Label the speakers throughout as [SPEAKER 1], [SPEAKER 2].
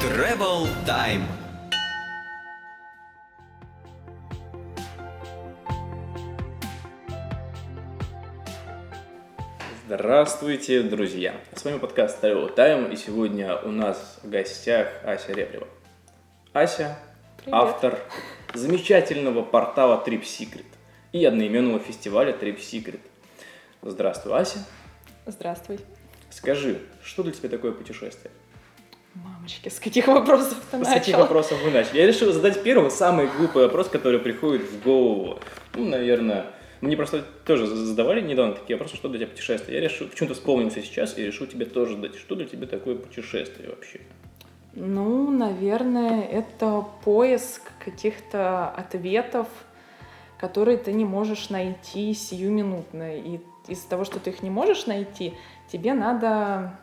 [SPEAKER 1] Travel Time.
[SPEAKER 2] Здравствуйте, друзья! С вами подкаст Travel Time, и сегодня у нас в гостях Ася Ребрева. Ася – автор замечательного портала Trip Secret и одноименного фестиваля Trip Secret. Здравствуй, Ася.
[SPEAKER 3] Здравствуй.
[SPEAKER 2] Скажи, что для тебя такое путешествие?
[SPEAKER 3] Мамочки, с каких вопросов ты
[SPEAKER 2] С
[SPEAKER 3] начал?
[SPEAKER 2] каких вопросов вы начали? Я решил задать первый, самый глупый вопрос, который приходит в голову. Ну, наверное, мне просто тоже задавали недавно такие вопросы, что для тебя путешествие. Я решил, почему-то вспомнился сейчас и решил тебе тоже задать. Что для тебя такое путешествие вообще?
[SPEAKER 3] Ну, наверное, это поиск каких-то ответов, которые ты не можешь найти сиюминутно. И из-за того, что ты их не можешь найти, тебе надо...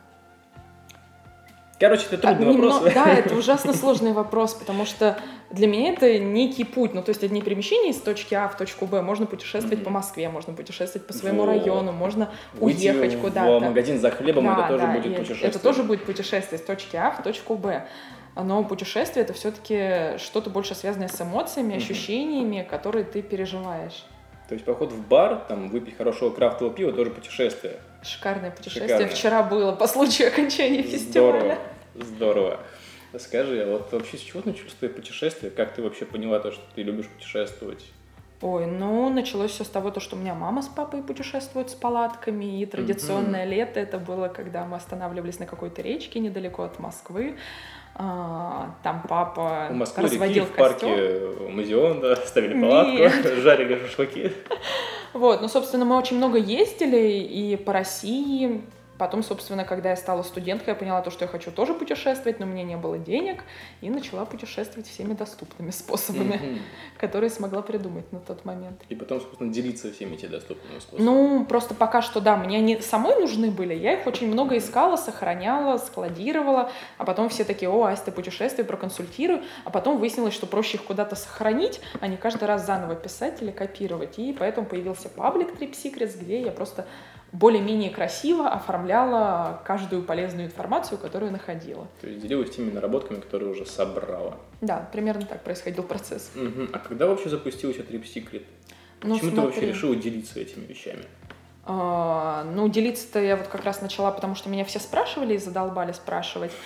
[SPEAKER 2] Короче, это трудный
[SPEAKER 3] А,
[SPEAKER 2] вопрос.
[SPEAKER 3] Да, это ужасно сложный вопрос, потому что для меня это некий путь. Ну, то есть это не перемещение из точки А в точку Б. Можно путешествовать по Москве, можно путешествовать по своему
[SPEAKER 2] Вот.
[SPEAKER 3] району, можно
[SPEAKER 2] Выйти
[SPEAKER 3] уехать
[SPEAKER 2] в
[SPEAKER 3] куда-то.
[SPEAKER 2] магазин за хлебом,
[SPEAKER 3] Да,
[SPEAKER 2] это тоже
[SPEAKER 3] да,
[SPEAKER 2] будет путешествие.
[SPEAKER 3] Это тоже будет путешествие с точки А в точку Б. Но путешествие это все-таки что-то больше связанное с эмоциями, ощущениями, которые ты переживаешь.
[SPEAKER 2] То есть поход в бар, там выпить хорошего крафтового пива тоже путешествие.
[SPEAKER 3] Шикарное путешествие.
[SPEAKER 2] Шикарно.
[SPEAKER 3] Вчера было по случаю окончания фестиваля.
[SPEAKER 2] Здорово, здорово. Скажи, а вот вообще с чего началось твое путешествие? Как ты вообще поняла то, что ты любишь путешествовать?
[SPEAKER 3] Ой, ну, началось все с того, то, что у меня мама с папой путешествуют с палатками, и традиционное лето это было, когда мы останавливались на какой-то речке недалеко от Москвы. А, Там папа
[SPEAKER 2] Москве реки,
[SPEAKER 3] разводил
[SPEAKER 2] в парке
[SPEAKER 3] костер.
[SPEAKER 2] Музеон, да, ставили
[SPEAKER 3] Нет.
[SPEAKER 2] палатку, жарили шашлыки.
[SPEAKER 3] Вот, ну, собственно, мы очень много ездили и по России. Потом, собственно, когда я стала студенткой, я поняла то, что я хочу тоже путешествовать, но у меня не было денег, и начала путешествовать всеми доступными способами,
[SPEAKER 2] Мгм.
[SPEAKER 3] которые смогла придумать на тот момент.
[SPEAKER 2] И потом, собственно, делиться всеми эти доступными способами.
[SPEAKER 3] Ну, просто пока что, да, мне они самой нужны были, я их очень много искала, сохраняла, складировала, а потом все такие, о, Ась, ты путешествие, проконсультируй, а потом выяснилось, что проще их куда-то сохранить, а не каждый раз заново писать или копировать, и поэтому появился паблик Trip Secrets, где я просто более-менее красиво оформляла каждую полезную информацию, которую находила.
[SPEAKER 2] То есть делилась теми наработками, которые уже собрала.
[SPEAKER 3] Да, примерно так происходил процесс.
[SPEAKER 2] Мгм. А когда вообще запустился Trip Secret?
[SPEAKER 3] Ну,
[SPEAKER 2] Почему ты вообще
[SPEAKER 3] смотри.
[SPEAKER 2] решила делиться этими вещами?
[SPEAKER 3] А, Ну, делиться-то я вот как раз начала, потому что меня все спрашивали и задолбали спрашивать.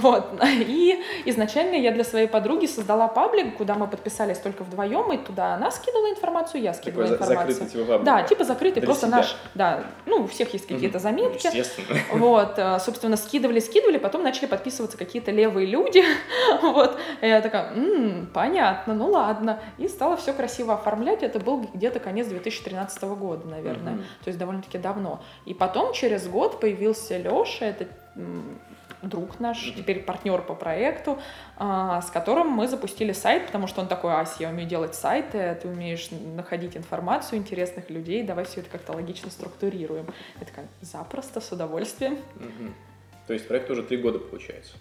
[SPEAKER 3] Вот. И изначально я для своей подруги создала паблик, куда мы подписались только вдвоем, и туда она скидывала информацию, я
[SPEAKER 2] Такой
[SPEAKER 3] скидывала
[SPEAKER 2] за-
[SPEAKER 3] информацию.
[SPEAKER 2] закрытый типа паблик.
[SPEAKER 3] Да, типа закрытый,
[SPEAKER 2] Для
[SPEAKER 3] просто
[SPEAKER 2] себя.
[SPEAKER 3] наш, да, ну, у всех есть какие-то заметки.
[SPEAKER 2] Естественно.
[SPEAKER 3] Вот, э, собственно, скидывали, скидывали, потом начали подписываться какие-то левые люди. Вот, и я такая, «М, понятно, ну ладно. И стала все красиво оформлять. Это был где-то конец 2013 года, наверное.
[SPEAKER 2] Мгм.
[SPEAKER 3] То есть довольно-таки давно. И потом, через год, появился Леша, это друг наш, теперь партнер по проекту, а, с которым мы запустили сайт, потому что он такой, Ась, я умею делать сайты, ты умеешь находить информацию интересных людей, давай все это как-то логично структурируем. Я такая, запросто, с удовольствием.
[SPEAKER 2] Мгм. То есть проект уже три года получается.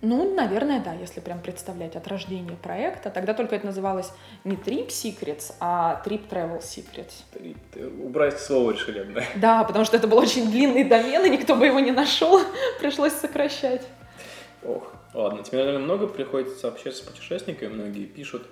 [SPEAKER 3] Ну, наверное, да, если прям представлять от рождения проекта. Тогда только это называлось не Trip Secrets, а Trip Travel Secrets.
[SPEAKER 2] Убрать слово решили одно.
[SPEAKER 3] Да, потому что это был очень длинный домен, и никто бы его не нашел. Пришлось сокращать.
[SPEAKER 2] Ох, ладно. Тебе, наверное, много приходится общаться с путешественниками, многие пишут.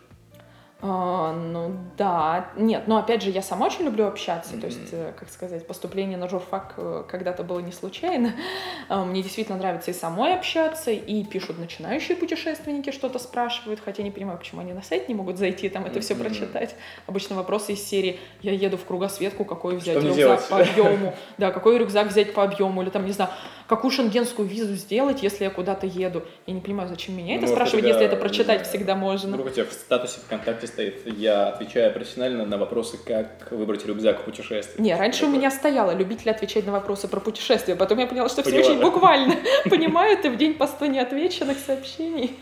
[SPEAKER 3] А, ну да, нет, но опять же, я сама очень люблю общаться, то
[SPEAKER 2] Мгм.
[SPEAKER 3] есть, э, как сказать, поступление на журфак э, когда-то было не случайно. А, Мне действительно нравится и самой общаться, и пишут начинающие путешественники, что-то спрашивают, хотя не понимаю, почему они на сайт не могут зайти, там это все
[SPEAKER 2] Мгм.
[SPEAKER 3] прочитать. Обычно вопросы из серии «Я еду в кругосветку, какой взять
[SPEAKER 2] мне
[SPEAKER 3] рюкзак
[SPEAKER 2] делать?»
[SPEAKER 3] по объему?» Да, какой рюкзак взять по объему? Или там, не знаю, какую шенгенскую визу сделать, если я куда-то еду? Я не понимаю, зачем меня это
[SPEAKER 2] Может, у
[SPEAKER 3] спрашивать,
[SPEAKER 2] тебя,
[SPEAKER 3] если это прочитать всегда можно.
[SPEAKER 2] Вдруг у тебя в статусе ВКонтакте стоит «Я отвечаю профессионально на вопросы, как выбрать рюкзак в путешествии».
[SPEAKER 3] Не, раньше у
[SPEAKER 2] Такое.
[SPEAKER 3] меня стояло любитель отвечать на вопросы про путешествия. Потом я поняла, что все
[SPEAKER 2] Поняла,
[SPEAKER 3] очень
[SPEAKER 2] да?
[SPEAKER 3] буквально понимают, и в день по 100 неотвеченных сообщений.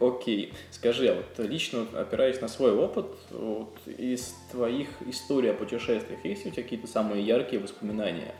[SPEAKER 2] Окей. Скажи, а вот лично опираясь на свой опыт, вот из твоих историй о путешествиях, есть ли у тебя какие-то самые яркие воспоминания?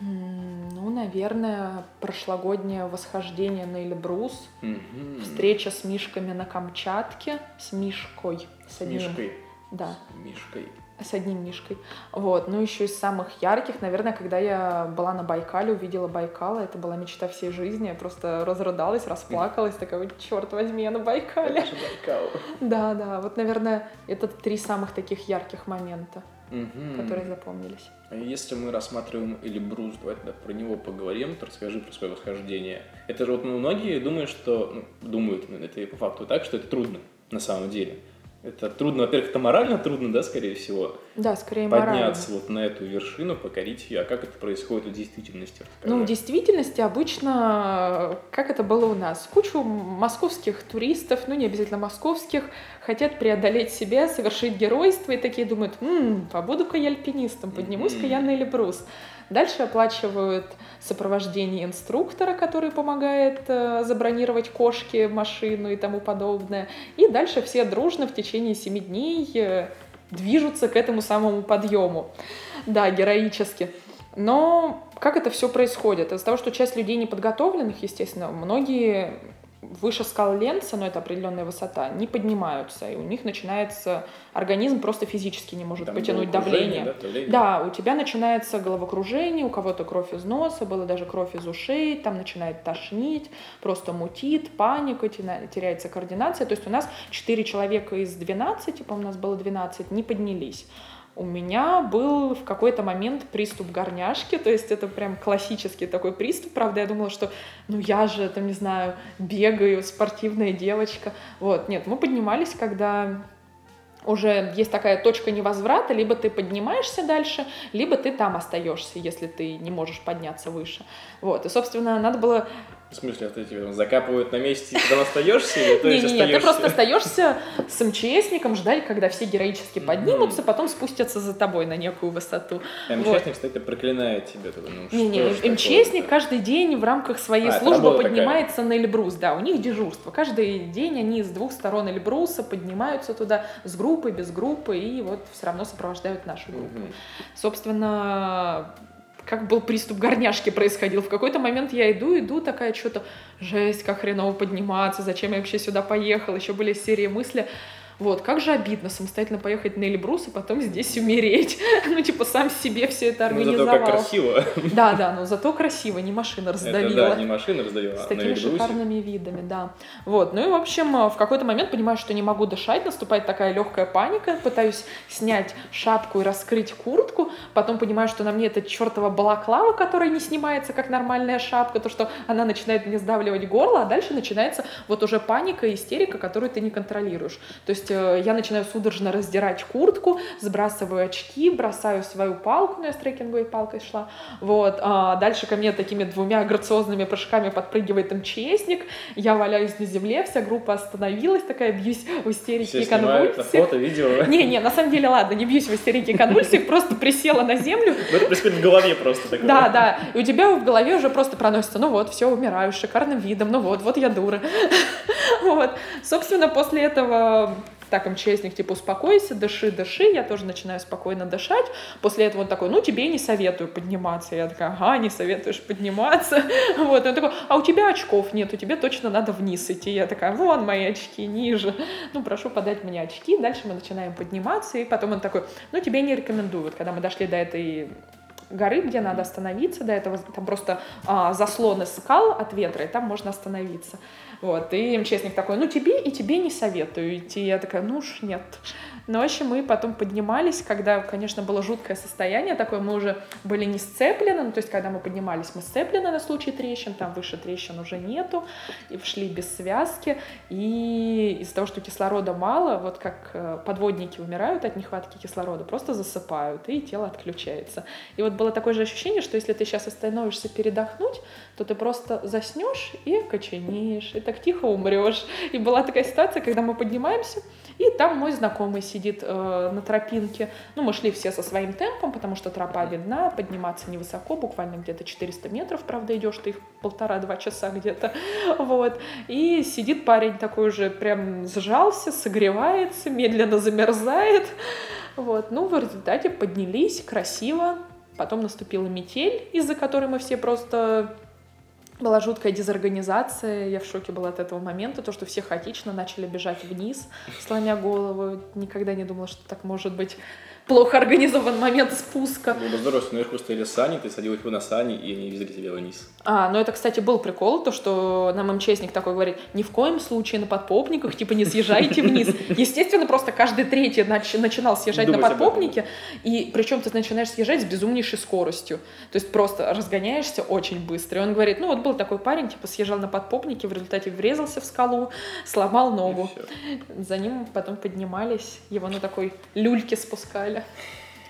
[SPEAKER 3] Ну, наверное, прошлогоднее восхождение на Эльбрус,
[SPEAKER 2] Мгм.
[SPEAKER 3] встреча с Мишками на Камчатке, с Мишкой, с
[SPEAKER 2] С
[SPEAKER 3] одним.
[SPEAKER 2] Мишкой.
[SPEAKER 3] Да.
[SPEAKER 2] С Мишкой.
[SPEAKER 3] с одним мишкой. Вот. Ну, еще из самых ярких, наверное, когда я была на Байкале, увидела Байкала, это была мечта всей жизни. Я просто разрыдалась, расплакалась, такая, вот, черт возьми, я на Байкале.
[SPEAKER 2] Это же Байкал.
[SPEAKER 3] Да, да. Вот, наверное, это три самых таких ярких момента,
[SPEAKER 2] Мгм.
[SPEAKER 3] которые запомнились.
[SPEAKER 2] А Если мы рассматриваем Эльбрус, давай тогда про него поговорим, то расскажи про свое восхождение. Это же вот ну, многие думают, что, ну, думают, это и по факту так, что это трудно на самом деле. Это трудно, во-первых, это морально трудно, да, скорее всего,
[SPEAKER 3] Да, скорее морально.
[SPEAKER 2] подняться вот на эту вершину, покорить ее. А как это происходит в действительности? Расскажи.
[SPEAKER 3] Ну, в действительности обычно, как это было у нас, кучу московских туристов, ну, не обязательно московских, хотят преодолеть себя, совершить геройство, и такие думают, «М, побуду-ка я альпинистом, поднимусь-ка я на Эльбрус. Дальше оплачивают сопровождение инструктора, который помогает э, забронировать кошки, машину и тому подобное. И дальше все дружно в течение семи дней э, движутся к этому самому подъему. Да, героически. Но как это все происходит? Из-за того, что часть людей неподготовленных, естественно, многие выше скал Ленца, но это определенная высота, не поднимаются, и у них начинается организм просто физически не может
[SPEAKER 2] Там
[SPEAKER 3] потянуть давление.
[SPEAKER 2] да, давление?
[SPEAKER 3] Да, у тебя начинается головокружение, у кого-то кровь из носа, было даже кровь из ушей, там начинает тошнить, просто мутит, паника, теряется координация. То есть у нас 4 человека из 12, по-моему, у нас было 12, не поднялись. У меня был в какой-то момент приступ горняшки, то есть это прям классический такой приступ. Правда, я думала, что ну я же, там, не знаю, бегаю, спортивная девочка. Вот, нет, мы поднимались, когда уже есть такая точка невозврата, либо ты поднимаешься дальше, либо ты там остаешься, если ты не можешь подняться выше. Вот, и, собственно, надо было...
[SPEAKER 2] В смысле, это тебя там закапывают на месте, и ты там остаешься?
[SPEAKER 3] Не-не-не, ты просто остаешься с МЧСником, ждать, когда все героически поднимутся, потом спустятся за тобой на некую высоту.
[SPEAKER 2] А. МЧСник, кстати, проклинает тебя. Ты
[SPEAKER 3] Не-не, МЧСник каждый день в рамках своей
[SPEAKER 2] А,
[SPEAKER 3] службы поднимается на Эльбрус, да, у них дежурство. Каждый день они с двух сторон Эльбруса поднимаются туда с группой, без группы, и вот все равно сопровождают нашу группу. Собственно, как был приступ горняшки происходил. В какой-то момент я иду, иду, такая что-то, жесть, как хреново подниматься, зачем я вообще сюда поехал, еще были серии мысли. Вот, как же обидно самостоятельно поехать на Эльбрус и потом здесь умереть. Ну, типа, сам себе все это
[SPEAKER 2] Ну, зато
[SPEAKER 3] организовал.
[SPEAKER 2] как красиво.
[SPEAKER 3] Да, да, но зато красиво, не машина
[SPEAKER 2] Это
[SPEAKER 3] раздавила.
[SPEAKER 2] да, не машина раздавила,
[SPEAKER 3] С
[SPEAKER 2] а
[SPEAKER 3] такими шикарными видами, да. Вот, ну и, в общем, э, в какой-то момент понимаю, что не могу дышать, наступает такая легкая паника, пытаюсь снять шапку и раскрыть куртку, потом понимаю, что на мне эта чертова балаклава, которая не снимается, как нормальная шапка, то, что она начинает мне сдавливать горло, а дальше начинается вот уже паника и истерика, которую ты не контролируешь. То есть э, я начинаю судорожно раздирать куртку, сбрасываю очки, бросаю свою палку, ну я с трекинговой палкой шла, вот, а дальше ко мне такими двумя грациозными прыжками подпрыгивает МЧСник, я валяюсь на земле, вся группа остановилась, такая бьюсь в истерике и конвульсиях.
[SPEAKER 2] фото, видео.
[SPEAKER 3] Не-не, на самом деле, ладно, не бьюсь в истерике и конвульсиях, просто присела на землю,
[SPEAKER 2] Ну, это происходит в голове просто такое.
[SPEAKER 3] да, да. И у тебя в голове уже просто проносится, ну вот, все, умираю шикарным видом, ну вот, вот я дура. Вот. Собственно, после этого так, МЧСник, типа, успокойся, дыши, дыши, я тоже начинаю спокойно дышать. После этого он такой, ну, тебе не советую подниматься. Я такая, ага, не советуешь подниматься. Вот, и он такой, а у тебя очков нет, у тебя точно надо вниз идти. Я такая, вон мои очки, ниже. Ну, прошу подать мне очки. Дальше мы начинаем подниматься, и потом он такой, ну, тебе не рекомендую. Вот когда мы дошли до этой горы, где надо остановиться, до этого там просто а, заслоны скал от ветра, и там можно остановиться. Вот, и МЧСник такой, ну тебе и тебе не советую идти. Я такая, ну уж нет. Но, общем, мы потом поднимались, когда, конечно, было жуткое состояние такое, мы уже были не сцеплены, ну, то есть, когда мы поднимались, мы сцеплены на случай трещин, там выше трещин уже нету, и шли без связки, и из-за того, что кислорода мало, вот как э, подводники умирают от нехватки кислорода, просто засыпают, и тело отключается. И вот было такое же ощущение, что если ты сейчас остановишься передохнуть, то ты просто заснешь и коченеешь, и так тихо умрешь. И была такая ситуация, когда мы поднимаемся, и там мой знакомый сидит э, на тропинке. Ну, мы шли все со своим темпом, потому что тропа видна, подниматься невысоко, буквально где-то 400 метров, правда, идешь ты их полтора-два часа где-то. Вот. И сидит парень такой уже прям сжался, согревается, медленно замерзает. Вот. Ну, в результате поднялись красиво. Потом наступила метель, из-за которой мы все просто была жуткая дезорганизация, я в шоке была от этого момента, то, что все хаотично начали бежать вниз, сломя голову. Никогда не думала, что так может быть плохо организован момент спуска.
[SPEAKER 2] Бы здорово, что наверху стояли сани, ты садил их на сани, и они везли тебя вниз.
[SPEAKER 3] А, ну это, кстати, был прикол, то, что нам МЧСник такой говорит, ни в коем случае на подпопниках, типа, не съезжайте вниз. Естественно, просто каждый третий нач- начинал съезжать
[SPEAKER 2] Думать
[SPEAKER 3] на подпопнике, и причем ты начинаешь съезжать с безумнейшей скоростью. То есть просто разгоняешься очень быстро. И он говорит, ну вот был такой парень, типа, съезжал на подпопнике, в результате врезался в скалу, сломал ногу. За ним потом поднимались, его на такой люльке спускали.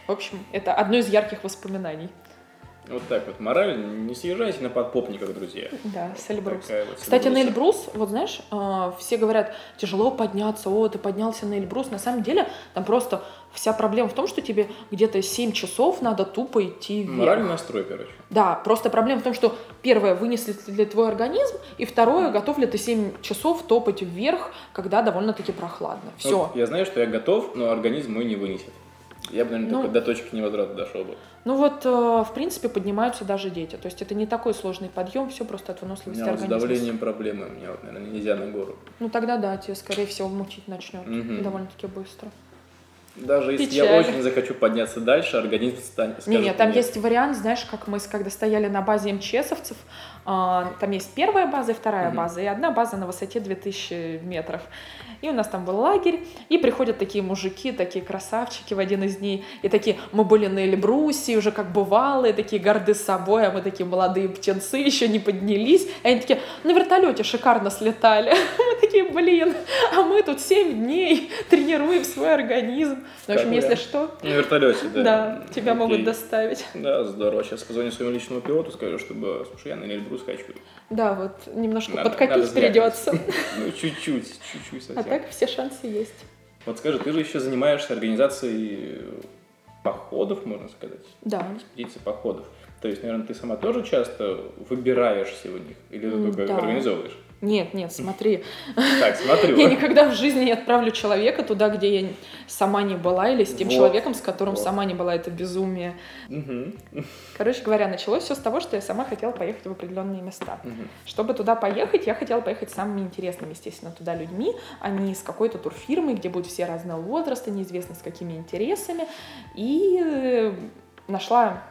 [SPEAKER 3] В общем, это одно из ярких воспоминаний.
[SPEAKER 2] Вот так вот. Мораль, не съезжайте на подпопниках, друзья.
[SPEAKER 3] Да, с Эльбрус.
[SPEAKER 2] Вот
[SPEAKER 3] Кстати, на. Эльбрус, вот знаешь, э, все говорят, тяжело подняться, о, ты поднялся на Эльбрус. На самом деле, там просто вся проблема в том, что тебе где-то 7 часов надо тупо идти вверх.
[SPEAKER 2] Моральный настрой, короче.
[SPEAKER 3] Да, просто проблема в том, что первое, вынесет ли твой организм, и второе, готов ли ты 7 часов топать вверх, когда довольно-таки прохладно. Все.
[SPEAKER 2] Вот я знаю, что я готов, но организм мой не вынесет. Я бы, наверное,
[SPEAKER 3] Ну.
[SPEAKER 2] только до точки невозврата дошел бы.
[SPEAKER 3] Ну вот, э, в принципе, поднимаются даже дети. То есть это не такой сложный подъем, все просто от
[SPEAKER 2] У
[SPEAKER 3] выносливости
[SPEAKER 2] меня вот с
[SPEAKER 3] организма.
[SPEAKER 2] давлением проблемы. Мне вот, наверное, нельзя на гору.
[SPEAKER 3] Ну тогда да, тебе, скорее всего, мутить начнет
[SPEAKER 2] Мгм.
[SPEAKER 3] довольно-таки быстро.
[SPEAKER 2] Даже если я
[SPEAKER 3] Печаль.
[SPEAKER 2] очень захочу подняться дальше, организм станет.
[SPEAKER 3] Не, не, там есть вариант, знаешь, как мы, когда стояли на базе МЧСовцев, там есть первая база и вторая
[SPEAKER 2] Мгм.
[SPEAKER 3] база, и одна база на высоте 2000 метров. И у нас там был лагерь, и приходят такие мужики, такие красавчики в один из дней, и такие, мы были на Эльбрусе, уже как бывалые, такие горды собой, а мы такие молодые птенцы, еще не поднялись. И они такие, на вертолете шикарно слетали. Мы такие, блин, а мы тут 7 дней тренируем свой организм. Ну, в общем, если что,
[SPEAKER 2] На вертолете, да.
[SPEAKER 3] да, тебя
[SPEAKER 2] Окей.
[SPEAKER 3] могут доставить.
[SPEAKER 2] Да, здорово. Сейчас позвоню своему личному пилоту, скажу, чтобы, слушай, я на Эльбрус хочу.
[SPEAKER 3] Да, вот немножко
[SPEAKER 2] Надо-
[SPEAKER 3] подкопить
[SPEAKER 2] надо
[SPEAKER 3] придется.
[SPEAKER 2] Ну, чуть-чуть, чуть-чуть совсем.
[SPEAKER 3] А так все шансы есть.
[SPEAKER 2] Вот скажи, ты же еще занимаешься организацией походов, можно сказать,
[SPEAKER 3] Да.
[SPEAKER 2] экспедиций походов. То есть, наверное, ты сама тоже часто выбираешься в них? Или ты только
[SPEAKER 3] да.
[SPEAKER 2] организовываешь?
[SPEAKER 3] Нет, нет, смотри.
[SPEAKER 2] Так, смотрю.
[SPEAKER 3] Я никогда в жизни не отправлю человека туда, где я сама не была, или с тем
[SPEAKER 2] Вот.
[SPEAKER 3] человеком, с которым
[SPEAKER 2] Вот.
[SPEAKER 3] сама не была. Это безумие.
[SPEAKER 2] Мгм.
[SPEAKER 3] Короче говоря, началось все с того, что я сама хотела поехать в определенные места.
[SPEAKER 2] Мгм.
[SPEAKER 3] Чтобы туда поехать, я хотела поехать с самыми интересными, естественно, туда людьми, а не с какой-то турфирмой, где будут все разного возраста, неизвестно с какими интересами. И э, нашла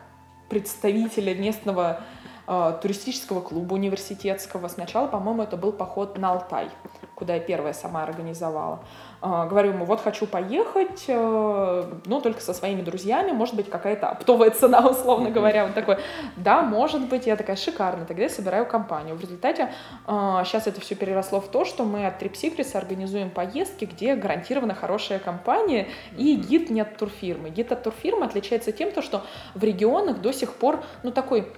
[SPEAKER 3] представителя местного э, туристического клуба университетского. Сначала, по-моему, это был поход на Алтай, куда я первая сама организовала. Э, говорю ему, вот хочу поехать, э, но только со своими друзьями, может быть, какая-то оптовая цена, условно говоря. Он такой, да, может быть. Я такая, шикарно, тогда я собираю компанию. В результате сейчас это все переросло в то, что мы от Trip Secrets организуем поездки, где гарантированно хорошая компания и гид не от турфирмы. Гид от турфирмы отличается тем, то, что в регионах до сих пор, ну такой,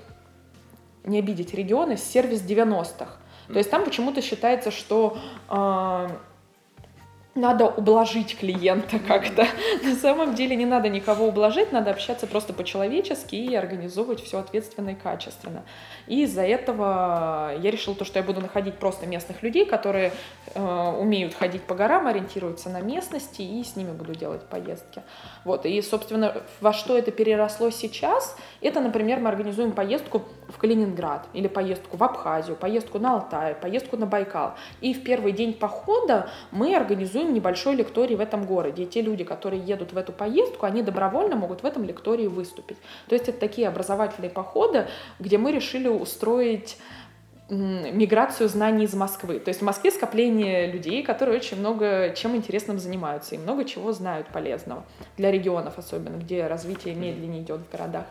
[SPEAKER 3] не обидеть регионы, сервис 90-х. То есть там почему-то считается, что э, надо ублажить клиента как-то. На самом деле не надо никого ублажить, надо общаться просто по-человечески и организовывать все ответственно и качественно. И из-за этого я решила то, что я буду находить просто местных людей, которые э, умеют ходить по горам, ориентируются на местности, и с ними буду делать поездки. Вот. И, собственно, во что это переросло сейчас, это, например, мы организуем поездку в Калининград, или поездку в Абхазию, поездку на Алтай, поездку на Байкал. И в первый день похода мы организуем небольшой лекторий в этом городе. И те люди, которые едут в эту поездку, они добровольно могут в этом лектории выступить. То есть это такие образовательные походы, где мы решили устроить миграцию знаний из Москвы. То есть в Москве скопление людей, которые очень много чем интересным занимаются и много чего знают полезного. Для регионов особенно, где развитие медленнее идет в городах.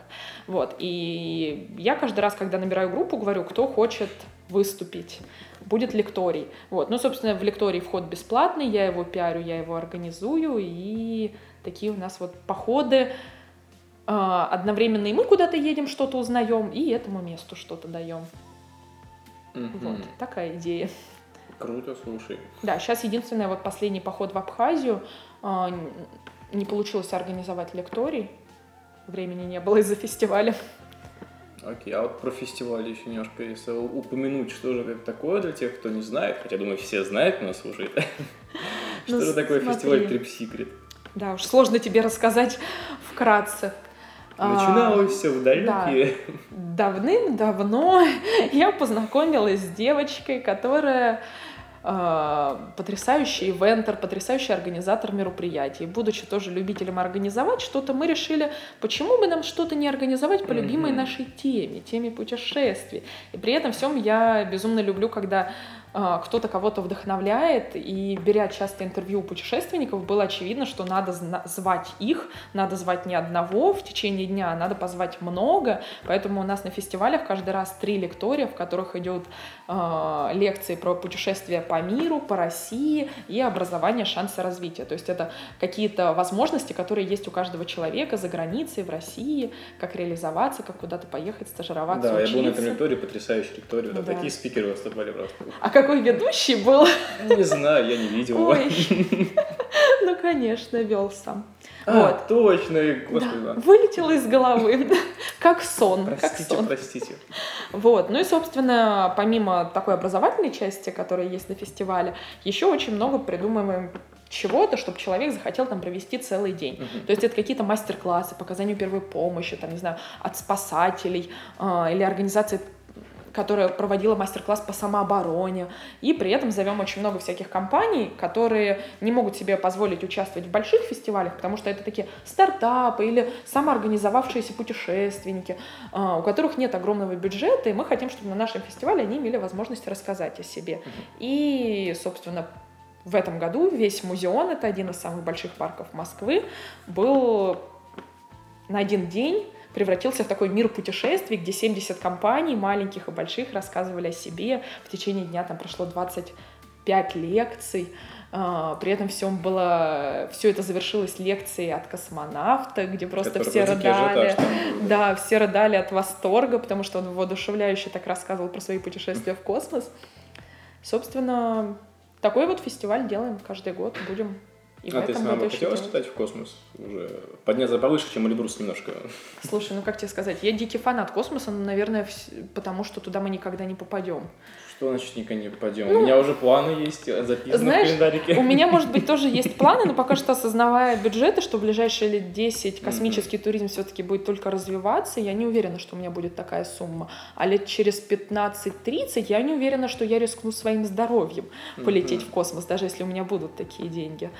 [SPEAKER 3] Вот. И я каждый раз, когда набираю группу, говорю, кто хочет выступить. Будет лекторий. Вот. Ну, собственно, в лекторий вход бесплатный, я его пиарю, я его организую, и такие у нас вот походы. А, Одновременно и мы куда-то едем, что-то узнаем, и этому месту что-то даем.
[SPEAKER 2] Мгм.
[SPEAKER 3] Вот, такая идея.
[SPEAKER 2] Круто, слушай.
[SPEAKER 3] Да, сейчас единственное, вот последний поход в Абхазию, а, не получилось организовать лекторий, времени не было из-за фестиваля.
[SPEAKER 2] Окей, а вот про фестиваль еще немножко, если упомянуть, что же это такое для тех, кто не знает, хотя, думаю, все знают, кто нас слушает.
[SPEAKER 3] Ну,
[SPEAKER 2] Что же такое фестиваль Trip Secret?
[SPEAKER 3] Да, уж сложно тебе рассказать вкратце. А,
[SPEAKER 2] Начиналось все в далекие.
[SPEAKER 3] Давным-давно я познакомилась с девочкой, которая э, потрясающий ивентер, потрясающий организатор мероприятий. Будучи тоже любителем организовать что-то, мы решили, почему бы нам что-то не организовать по любимой mm-hmm. нашей теме, теме путешествий. И при этом всем я безумно люблю, когда кто-то кого-то вдохновляет, и беря часто интервью у путешественников, было очевидно, что надо звать их, надо звать не одного в течение дня, а надо позвать много, поэтому у нас на фестивалях каждый раз три лектория, в которых идет э, лекции про путешествия по миру, по России и образование, шансы развития. То есть это какие-то возможности, которые есть у каждого человека за границей, в России, как реализоваться, как куда-то поехать, стажироваться,
[SPEAKER 2] Да,
[SPEAKER 3] учиться.
[SPEAKER 2] я был на этом лектории, потрясающей лектории, да. такие спикеры выступали просто.
[SPEAKER 3] А как какой ведущий был?
[SPEAKER 2] Не знаю, я не видел его.
[SPEAKER 3] Ой. Ну, конечно, вел сам.
[SPEAKER 2] А, вот. точно, господи.
[SPEAKER 3] Да, вылетело из головы, как сон.
[SPEAKER 2] Простите,
[SPEAKER 3] как сон.
[SPEAKER 2] простите.
[SPEAKER 3] Вот, ну и, собственно, помимо такой образовательной части, которая есть на фестивале, еще очень много придумываем чего-то, чтобы человек захотел там провести целый день. Uh-huh. То есть это какие-то мастер-классы по оказанию первой помощи, там, не знаю, от спасателей э, или организации которая проводила мастер-класс по самообороне. И при этом зовем очень много всяких компаний, которые не могут себе позволить участвовать в больших фестивалях, потому что это такие стартапы или самоорганизовавшиеся путешественники, а, у которых нет огромного бюджета, и мы хотим, чтобы на нашем фестивале они имели возможность рассказать о себе. И, собственно, в этом году весь музеон, это один из самых больших парков Москвы, был на один день превратился в такой мир путешествий, где 70 компаний, маленьких и больших, рассказывали о себе. В течение дня там прошло 25 лекций. А, при этом всем было, все это завершилось лекцией от космонавта, где просто Который все рыдали. Да, все рыдали от восторга, потому что он воодушевляюще так рассказывал про свои путешествия в космос. Собственно, такой вот фестиваль делаем каждый год, будем
[SPEAKER 2] и а ты сама бы хотела летать в космос? Уже подняться повыше, чем Эльбрус немножко.
[SPEAKER 3] Слушай, ну как тебе сказать, я дикий фанат космоса, но, наверное, потому что туда мы никогда не попадем.
[SPEAKER 2] Что значит никогда не попадем? Ну, у меня уже планы есть, э, записаны
[SPEAKER 3] знаешь,
[SPEAKER 2] в календарике.
[SPEAKER 3] У меня, может быть, тоже есть планы, но пока что осознавая бюджеты, что в ближайшие лет 10 космический mm-hmm. туризм все-таки будет только развиваться, я не уверена, что у меня будет такая сумма. А лет через 15-30 я не уверена, что я рискну своим здоровьем полететь mm-hmm. в космос, даже если у меня будут такие деньги.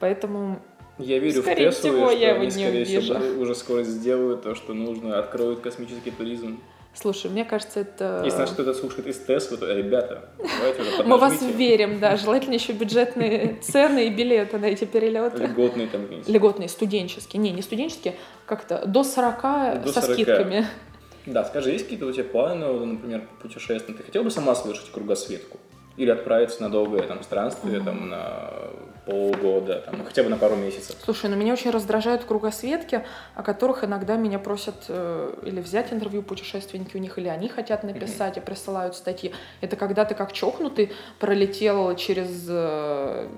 [SPEAKER 3] Поэтому
[SPEAKER 2] я верю
[SPEAKER 3] скорее
[SPEAKER 2] в Теслу,
[SPEAKER 3] всего,
[SPEAKER 2] что
[SPEAKER 3] я его
[SPEAKER 2] они,
[SPEAKER 3] не
[SPEAKER 2] скорее
[SPEAKER 3] увижу.
[SPEAKER 2] всего, уже скоро сделают то, что нужно, откроют космический туризм.
[SPEAKER 3] Слушай, мне кажется, это...
[SPEAKER 2] Если нас кто-то слушает из Теслы, то, ребята, давайте уже
[SPEAKER 3] Мы вас верим, да. Желательно еще бюджетные цены и билеты на эти перелеты.
[SPEAKER 2] Льготные там.
[SPEAKER 3] Льготные, студенческие. Не, не студенческие, как-то до 40 до со 40. скидками.
[SPEAKER 2] Да, скажи, есть какие-то у тебя планы, например, по путешествиям? Ты хотел бы сама совершить кругосветку? Или отправиться на долгое там странствие, mm-hmm. там, на полгода, там, ну, хотя бы на пару месяцев.
[SPEAKER 3] Слушай, ну меня очень раздражают кругосветки, о которых иногда меня просят э, или взять интервью путешественники у них, или они хотят написать mm-hmm. и присылают статьи. Это когда ты как чокнутый пролетел через э,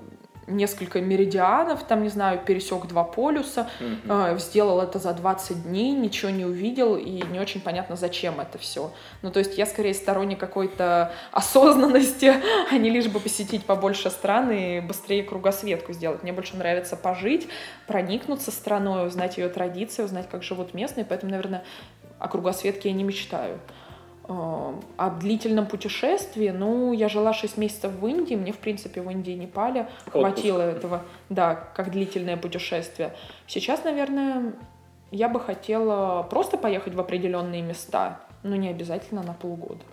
[SPEAKER 3] несколько меридианов, там, не знаю, пересек два полюса, mm-hmm. э, сделал это за 20 дней, ничего не увидел, и не очень понятно, зачем это все. Ну, то есть я скорее сторонник какой-то осознанности, а не лишь бы посетить побольше стран и быстрее кругосветку сделать. Мне больше нравится пожить, проникнуться страной, узнать ее традиции, узнать, как живут местные, поэтому, наверное, о кругосветке я не мечтаю. О длительном путешествии, ну, я жила 6 месяцев в Индии, мне, в принципе, в Индии и Непале хватило этого, да, как длительное путешествие. Сейчас, наверное, я бы хотела просто поехать в определенные места, но не обязательно на полгода.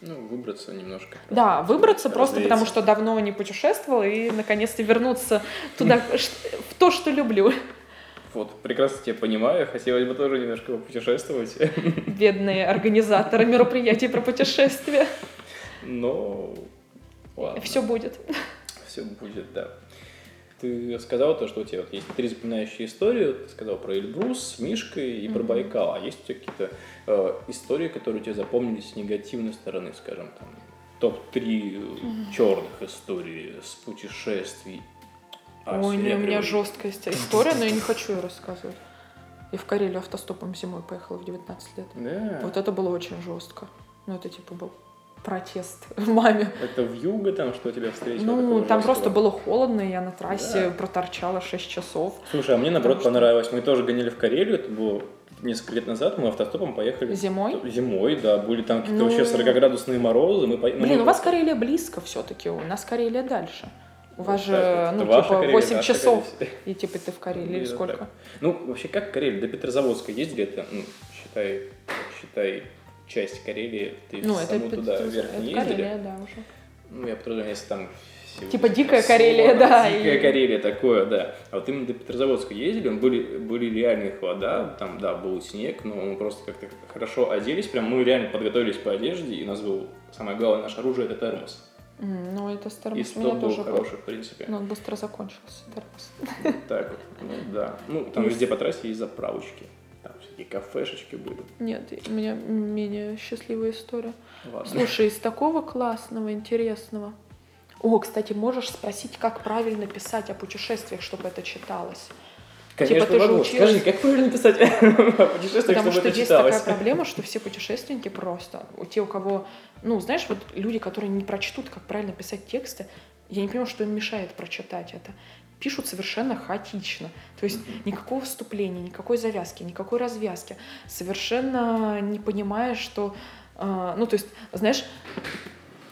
[SPEAKER 2] Ну, выбраться немножко.
[SPEAKER 3] Да, выбраться просто потому, что давно не путешествовала и наконец-то вернуться туда, в то, что люблю.
[SPEAKER 2] Вот, прекрасно тебя понимаю, хотелось бы тоже немножко путешествовать.
[SPEAKER 3] Бедные организаторы мероприятий про путешествия.
[SPEAKER 2] Но ладно.
[SPEAKER 3] Все будет.
[SPEAKER 2] Все будет, да. Ты сказал то, что у тебя вот есть три запоминающие истории. Ты сказал про Эльбрус, Мишкой и про mm-hmm. Байкал. А есть у тебя какие-то э, истории, которые у тебя запомнились с негативной стороны, скажем, там, топ-3 mm-hmm. черных историй с путешествий
[SPEAKER 3] а, Ой, не, у меня жесткая история, но я не хочу ее рассказывать. И в Карелию автостопом зимой поехала в 19 лет.
[SPEAKER 2] Да.
[SPEAKER 3] Вот это было очень жестко. Ну, это типа был протест маме.
[SPEAKER 2] Это в юго там, что тебя встретило?
[SPEAKER 3] Ну, там жесткого? просто было холодно, и я на трассе да. проторчала 6 часов.
[SPEAKER 2] Слушай, а мне наоборот что... понравилось. Мы тоже гоняли в Карелию, это было несколько лет назад мы автостопом поехали.
[SPEAKER 3] Зимой?
[SPEAKER 2] Зимой, да. Были там какие-то
[SPEAKER 3] Ну.
[SPEAKER 2] вообще 40-градусные морозы. Мы по... ну,
[SPEAKER 3] Блин,
[SPEAKER 2] мы
[SPEAKER 3] у вас Карелия близко все-таки, у нас Карелия дальше. У вас
[SPEAKER 2] Вот
[SPEAKER 3] же,
[SPEAKER 2] так
[SPEAKER 3] ну,
[SPEAKER 2] ваша
[SPEAKER 3] типа,
[SPEAKER 2] Карелия,
[SPEAKER 3] 8
[SPEAKER 2] наша
[SPEAKER 3] часов,
[SPEAKER 2] Карелия.
[SPEAKER 3] и типа ты в Карелии, или сколько?
[SPEAKER 2] так. Ну, вообще, как Карелия? До Петрозаводска есть где-то, ну, считай, считай, часть Карелии, ты
[SPEAKER 3] Ну, это,
[SPEAKER 2] саму туда вверх не
[SPEAKER 3] Карелия,
[SPEAKER 2] ездили.
[SPEAKER 3] да, уже.
[SPEAKER 2] Ну, я подразумеваю, если там... всего
[SPEAKER 3] Типа дикая
[SPEAKER 2] слово,
[SPEAKER 3] Карелия, да,
[SPEAKER 2] Дикая
[SPEAKER 3] и-
[SPEAKER 2] Карелия такое, да. А вот именно до Петрозаводска ездили, были, были реальные холода, там, да, был снег, но мы просто как-то хорошо оделись, прям мы реально подготовились по одежде, и у нас был, самое главное, наше оружие — это термос.
[SPEAKER 3] Ну, это
[SPEAKER 2] И стоп
[SPEAKER 3] меня
[SPEAKER 2] был
[SPEAKER 3] тоже был.
[SPEAKER 2] хороший, в принципе.
[SPEAKER 3] Но он быстро закончился, термос.
[SPEAKER 2] Вот так вот, ну, да. Ну, там везде по трассе есть заправочки. Там всякие кафешечки были.
[SPEAKER 3] Нет, у меня менее счастливая история.
[SPEAKER 2] Ладно.
[SPEAKER 3] Слушай, из такого классного, интересного. О, кстати, можешь спросить, как правильно писать о путешествиях, чтобы это читалось?
[SPEAKER 2] Конечно,
[SPEAKER 3] типа ты
[SPEAKER 2] могу.
[SPEAKER 3] училась-
[SPEAKER 2] Скажи, как правильно писать о путешествиях,
[SPEAKER 3] Потому
[SPEAKER 2] чтобы
[SPEAKER 3] что
[SPEAKER 2] это
[SPEAKER 3] есть
[SPEAKER 2] читалось?
[SPEAKER 3] такая проблема, что все путешественники просто, у те, у кого, ну, знаешь, вот люди, которые не прочтут, как правильно писать тексты, я не понимаю, что им мешает прочитать это. Пишут совершенно хаотично. То есть никакого вступления, никакой завязки, никакой развязки. Совершенно не понимая, что... э, ну, то есть, знаешь,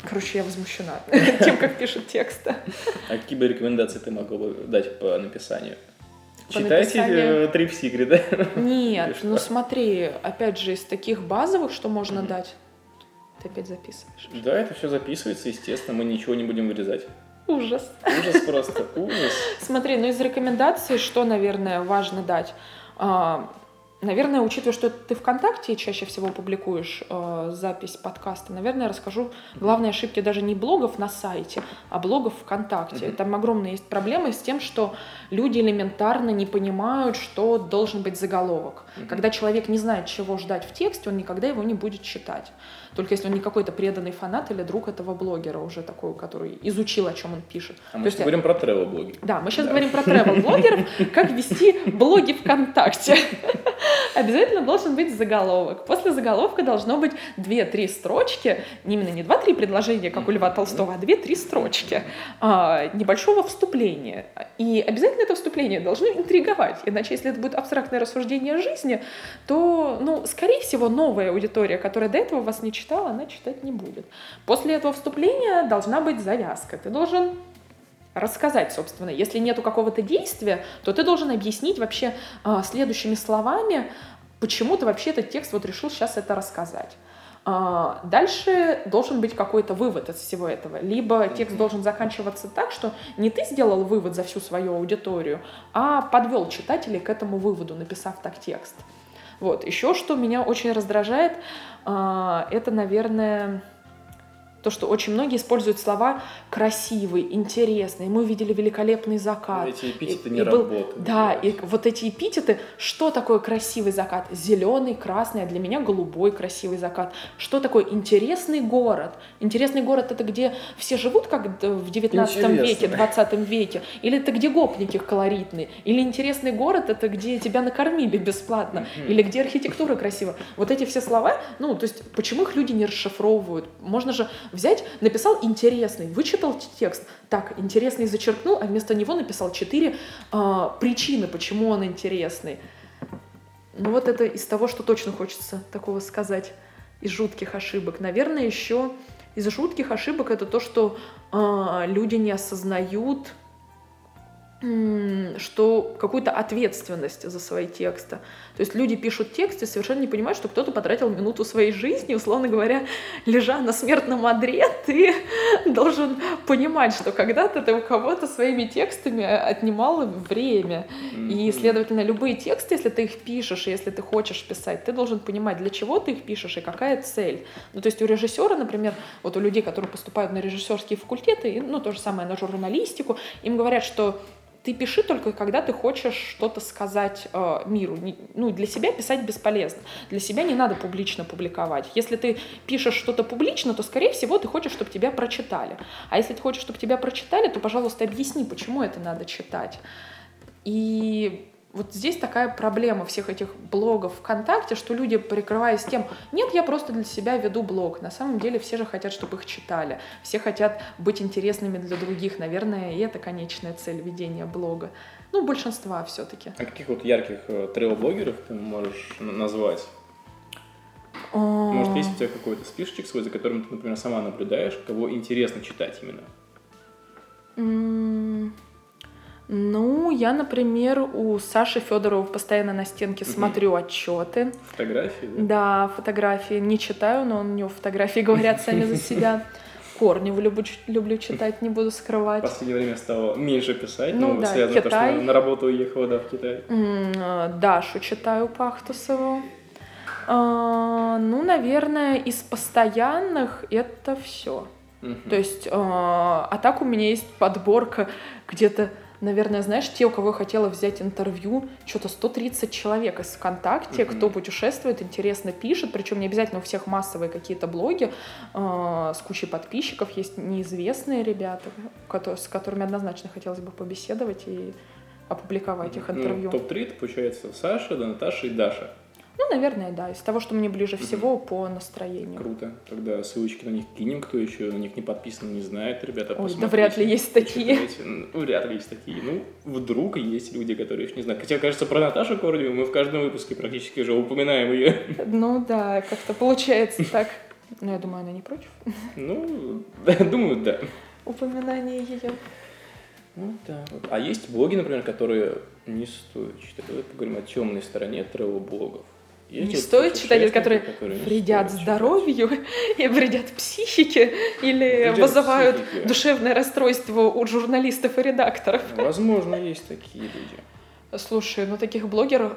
[SPEAKER 3] короче, я возмущена тем, как пишут тексты.
[SPEAKER 2] А какие бы рекомендации ты могла бы дать по написанию? Читайте
[SPEAKER 3] написанию?
[SPEAKER 2] э, Trip Secret, да?
[SPEAKER 3] Нет, ну смотри, опять же, из таких базовых, что можно дать, ты опять записываешь.
[SPEAKER 2] Да, это все записывается, естественно, мы ничего не будем вырезать.
[SPEAKER 3] Ужас.
[SPEAKER 2] Ужас просто, ужас.
[SPEAKER 3] Смотри, ну из рекомендаций, что, наверное, важно дать? Наверное, учитывая, что ты ВКонтакте чаще всего публикуешь э, запись подкаста, наверное, расскажу главные ошибки даже не блогов на сайте, а блогов ВКонтакте.
[SPEAKER 2] Мгм.
[SPEAKER 3] Там огромные есть проблемы с тем, что люди элементарно не понимают, что должен быть заголовок.
[SPEAKER 2] Мгм.
[SPEAKER 3] Когда человек не знает, чего ждать в тексте, он никогда его не будет читать. Только если он не какой-то преданный фанат или друг этого блогера уже такой, который изучил, о чем он пишет.
[SPEAKER 2] А
[SPEAKER 3] То
[SPEAKER 2] мы
[SPEAKER 3] есть,
[SPEAKER 2] говорим про travel блоги.
[SPEAKER 3] да, мы сейчас
[SPEAKER 2] Да.
[SPEAKER 3] говорим про travel-блогеров, как вести блоги ВКонтакте. Обязательно должен быть заголовок. После заголовка должно быть 2-3 строчки, именно не 2-3 предложения, как у Льва Толстого, а 2-3 строчки а, небольшого вступления. И обязательно это вступление должно интриговать. Иначе, если это будет абстрактное рассуждение о жизни, то, ну, скорее всего, новая аудитория, которая до этого вас не читала, она читать не будет. После этого вступления должна быть завязка. Ты должен рассказать, собственно. Если нету какого-то действия, то ты должен объяснить вообще а, следующими словами, почему ты вообще этот текст вот решил сейчас это рассказать. А, Дальше должен быть какой-то вывод из всего этого. Либо текст должен заканчиваться так, что не ты сделал вывод за всю свою аудиторию, а подвел читателей к этому выводу, написав так текст. Вот. Еще что меня очень раздражает, а, это, наверное, то, что очень многие используют слова красивый, интересный. Мы увидели великолепный закат.
[SPEAKER 2] Эти эпитеты
[SPEAKER 3] И-
[SPEAKER 2] не
[SPEAKER 3] и был-
[SPEAKER 2] работают.
[SPEAKER 3] Да, и вот эти эпитеты, что такое красивый закат? Зеленый, красный, а для меня голубой красивый закат. Что такое интересный город? Интересный город это где все живут как в 19 веке,
[SPEAKER 2] Интересно.
[SPEAKER 3] 20 веке? Или это где гопники колоритные? Или интересный город это где тебя накормили бесплатно? Или где архитектура красивая? Вот эти все слова, ну, то есть, почему их люди не расшифровывают? Можно же взять, написал интересный, вычитал текст, так, интересный зачеркнул, а вместо него написал четыре а, причины, почему он интересный. Ну вот это из того, что точно хочется такого сказать, из жутких ошибок. Наверное, еще из жутких ошибок это то, что а, люди не осознают, что какую-то ответственность за свои тексты. То есть люди пишут текст и совершенно не понимают, что кто-то потратил минуту своей жизни, условно говоря, лежа на смертном одре, ты должен понимать, что когда-то ты у кого-то своими текстами отнимал время. И, следовательно, любые тексты, если ты их пишешь, если ты хочешь писать, ты должен понимать, для чего ты их пишешь и какая цель. Ну, то есть у режиссера, например, вот у людей, которые поступают на режиссерские факультеты, ну, то же самое на журналистику, им говорят, что ты пиши только, когда ты хочешь что-то сказать э, миру. Не- ну, для себя писать бесполезно. Для себя не надо публично публиковать. Если ты пишешь что-то публично, то, скорее всего, ты хочешь, чтобы тебя прочитали. А если ты хочешь, чтобы тебя прочитали, то, пожалуйста, объясни, почему это надо читать. И вот здесь такая проблема всех этих блогов ВКонтакте, что люди, прикрываясь тем, нет, я просто для себя веду блог. На самом деле все же хотят, чтобы их читали. Все хотят быть интересными для других. Наверное, и это конечная цель ведения блога. Ну, большинства все-таки.
[SPEAKER 2] А каких вот ярких э, трейл-блогеров ты можешь назвать?
[SPEAKER 3] А.
[SPEAKER 2] Может, есть у тебя какой-то списочек свой, за которым ты, например, сама наблюдаешь, кого интересно читать именно?
[SPEAKER 3] Ну, я, например, у Саши Федорова постоянно на стенке
[SPEAKER 2] Мгм.
[SPEAKER 3] смотрю отчеты.
[SPEAKER 2] Фотографии? да?
[SPEAKER 3] Да, фотографии не читаю, но у него фотографии говорят сами за себя. Корневу люблю, люблю читать, не буду
[SPEAKER 2] В
[SPEAKER 3] скрывать.
[SPEAKER 2] последнее время стало меньше писать,
[SPEAKER 3] Ну
[SPEAKER 2] ну,
[SPEAKER 3] да,
[SPEAKER 2] связано с то, что
[SPEAKER 3] Китай.
[SPEAKER 2] на работу уехала, да, в Китай.
[SPEAKER 3] Э, Дашу читаю Пахтусову. А, Ну, наверное, из постоянных это все.
[SPEAKER 2] Мгм.
[SPEAKER 3] То есть, э, а так у меня есть подборка где-то, наверное, знаешь, те, у кого я хотела взять интервью, что-то 130 человек из ВКонтакте,
[SPEAKER 2] Мгм.
[SPEAKER 3] кто путешествует, интересно пишет, причем не обязательно у всех массовые какие-то блоги э, с кучей подписчиков, есть неизвестные ребята, кото- с которыми однозначно хотелось бы побеседовать и опубликовать их
[SPEAKER 2] Ну,
[SPEAKER 3] интервью.
[SPEAKER 2] топ-3 это получается Саша, да, Наташа и Даша.
[SPEAKER 3] Ну, наверное, да, из того, что мне ближе всего по настроению.
[SPEAKER 2] Круто. Тогда ссылочки на них кинем, кто еще на них не подписан, не знает, ребята,
[SPEAKER 3] Ой, да вряд ли есть такие.
[SPEAKER 2] Ну, вряд ли есть такие. Ну, вдруг есть люди, которые их не знают. Хотя, кажется, про Наташу Корневу мы в каждом выпуске практически уже упоминаем ее.
[SPEAKER 3] Ну да, как-то получается так. Но я думаю, она не против
[SPEAKER 2] Ну, да, думаю, да.
[SPEAKER 3] упоминания ее.
[SPEAKER 2] Ну да. А есть блоги, например, которые не стоит читать. Давай поговорим о темной стороне тревел-блогов. Есть
[SPEAKER 3] Не стоит читать, которые вредят
[SPEAKER 2] читать.
[SPEAKER 3] здоровью и вредят психике или
[SPEAKER 2] Вредят
[SPEAKER 3] вызывают
[SPEAKER 2] психике.
[SPEAKER 3] душевное расстройство у журналистов и редакторов.
[SPEAKER 2] Возможно, есть такие люди.
[SPEAKER 3] Слушай, ну таких блогеров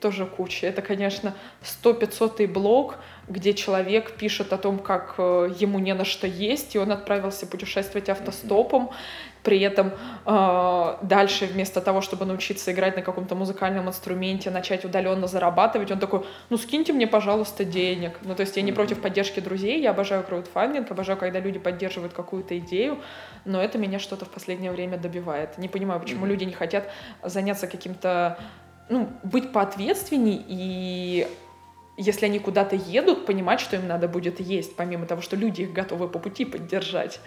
[SPEAKER 3] тоже куча. Это, конечно, 100-500 блог, где человек пишет о том, как э, ему не на что есть, и он отправился путешествовать автостопом. При этом э, дальше, вместо того, чтобы научиться играть на каком-то музыкальном инструменте, начать удаленно зарабатывать, он такой, ну скиньте мне, пожалуйста, денег. Ну то есть я не против поддержки друзей, я обожаю краудфандинг, обожаю, когда люди поддерживают какую-то идею, но это меня что-то в последнее время добивает. Не понимаю, почему
[SPEAKER 2] Мгм.
[SPEAKER 3] люди не хотят заняться каким-то, ну, быть поответственней и если они куда-то едут, понимать, что им надо будет есть, помимо того, что люди их готовы по пути поддержать.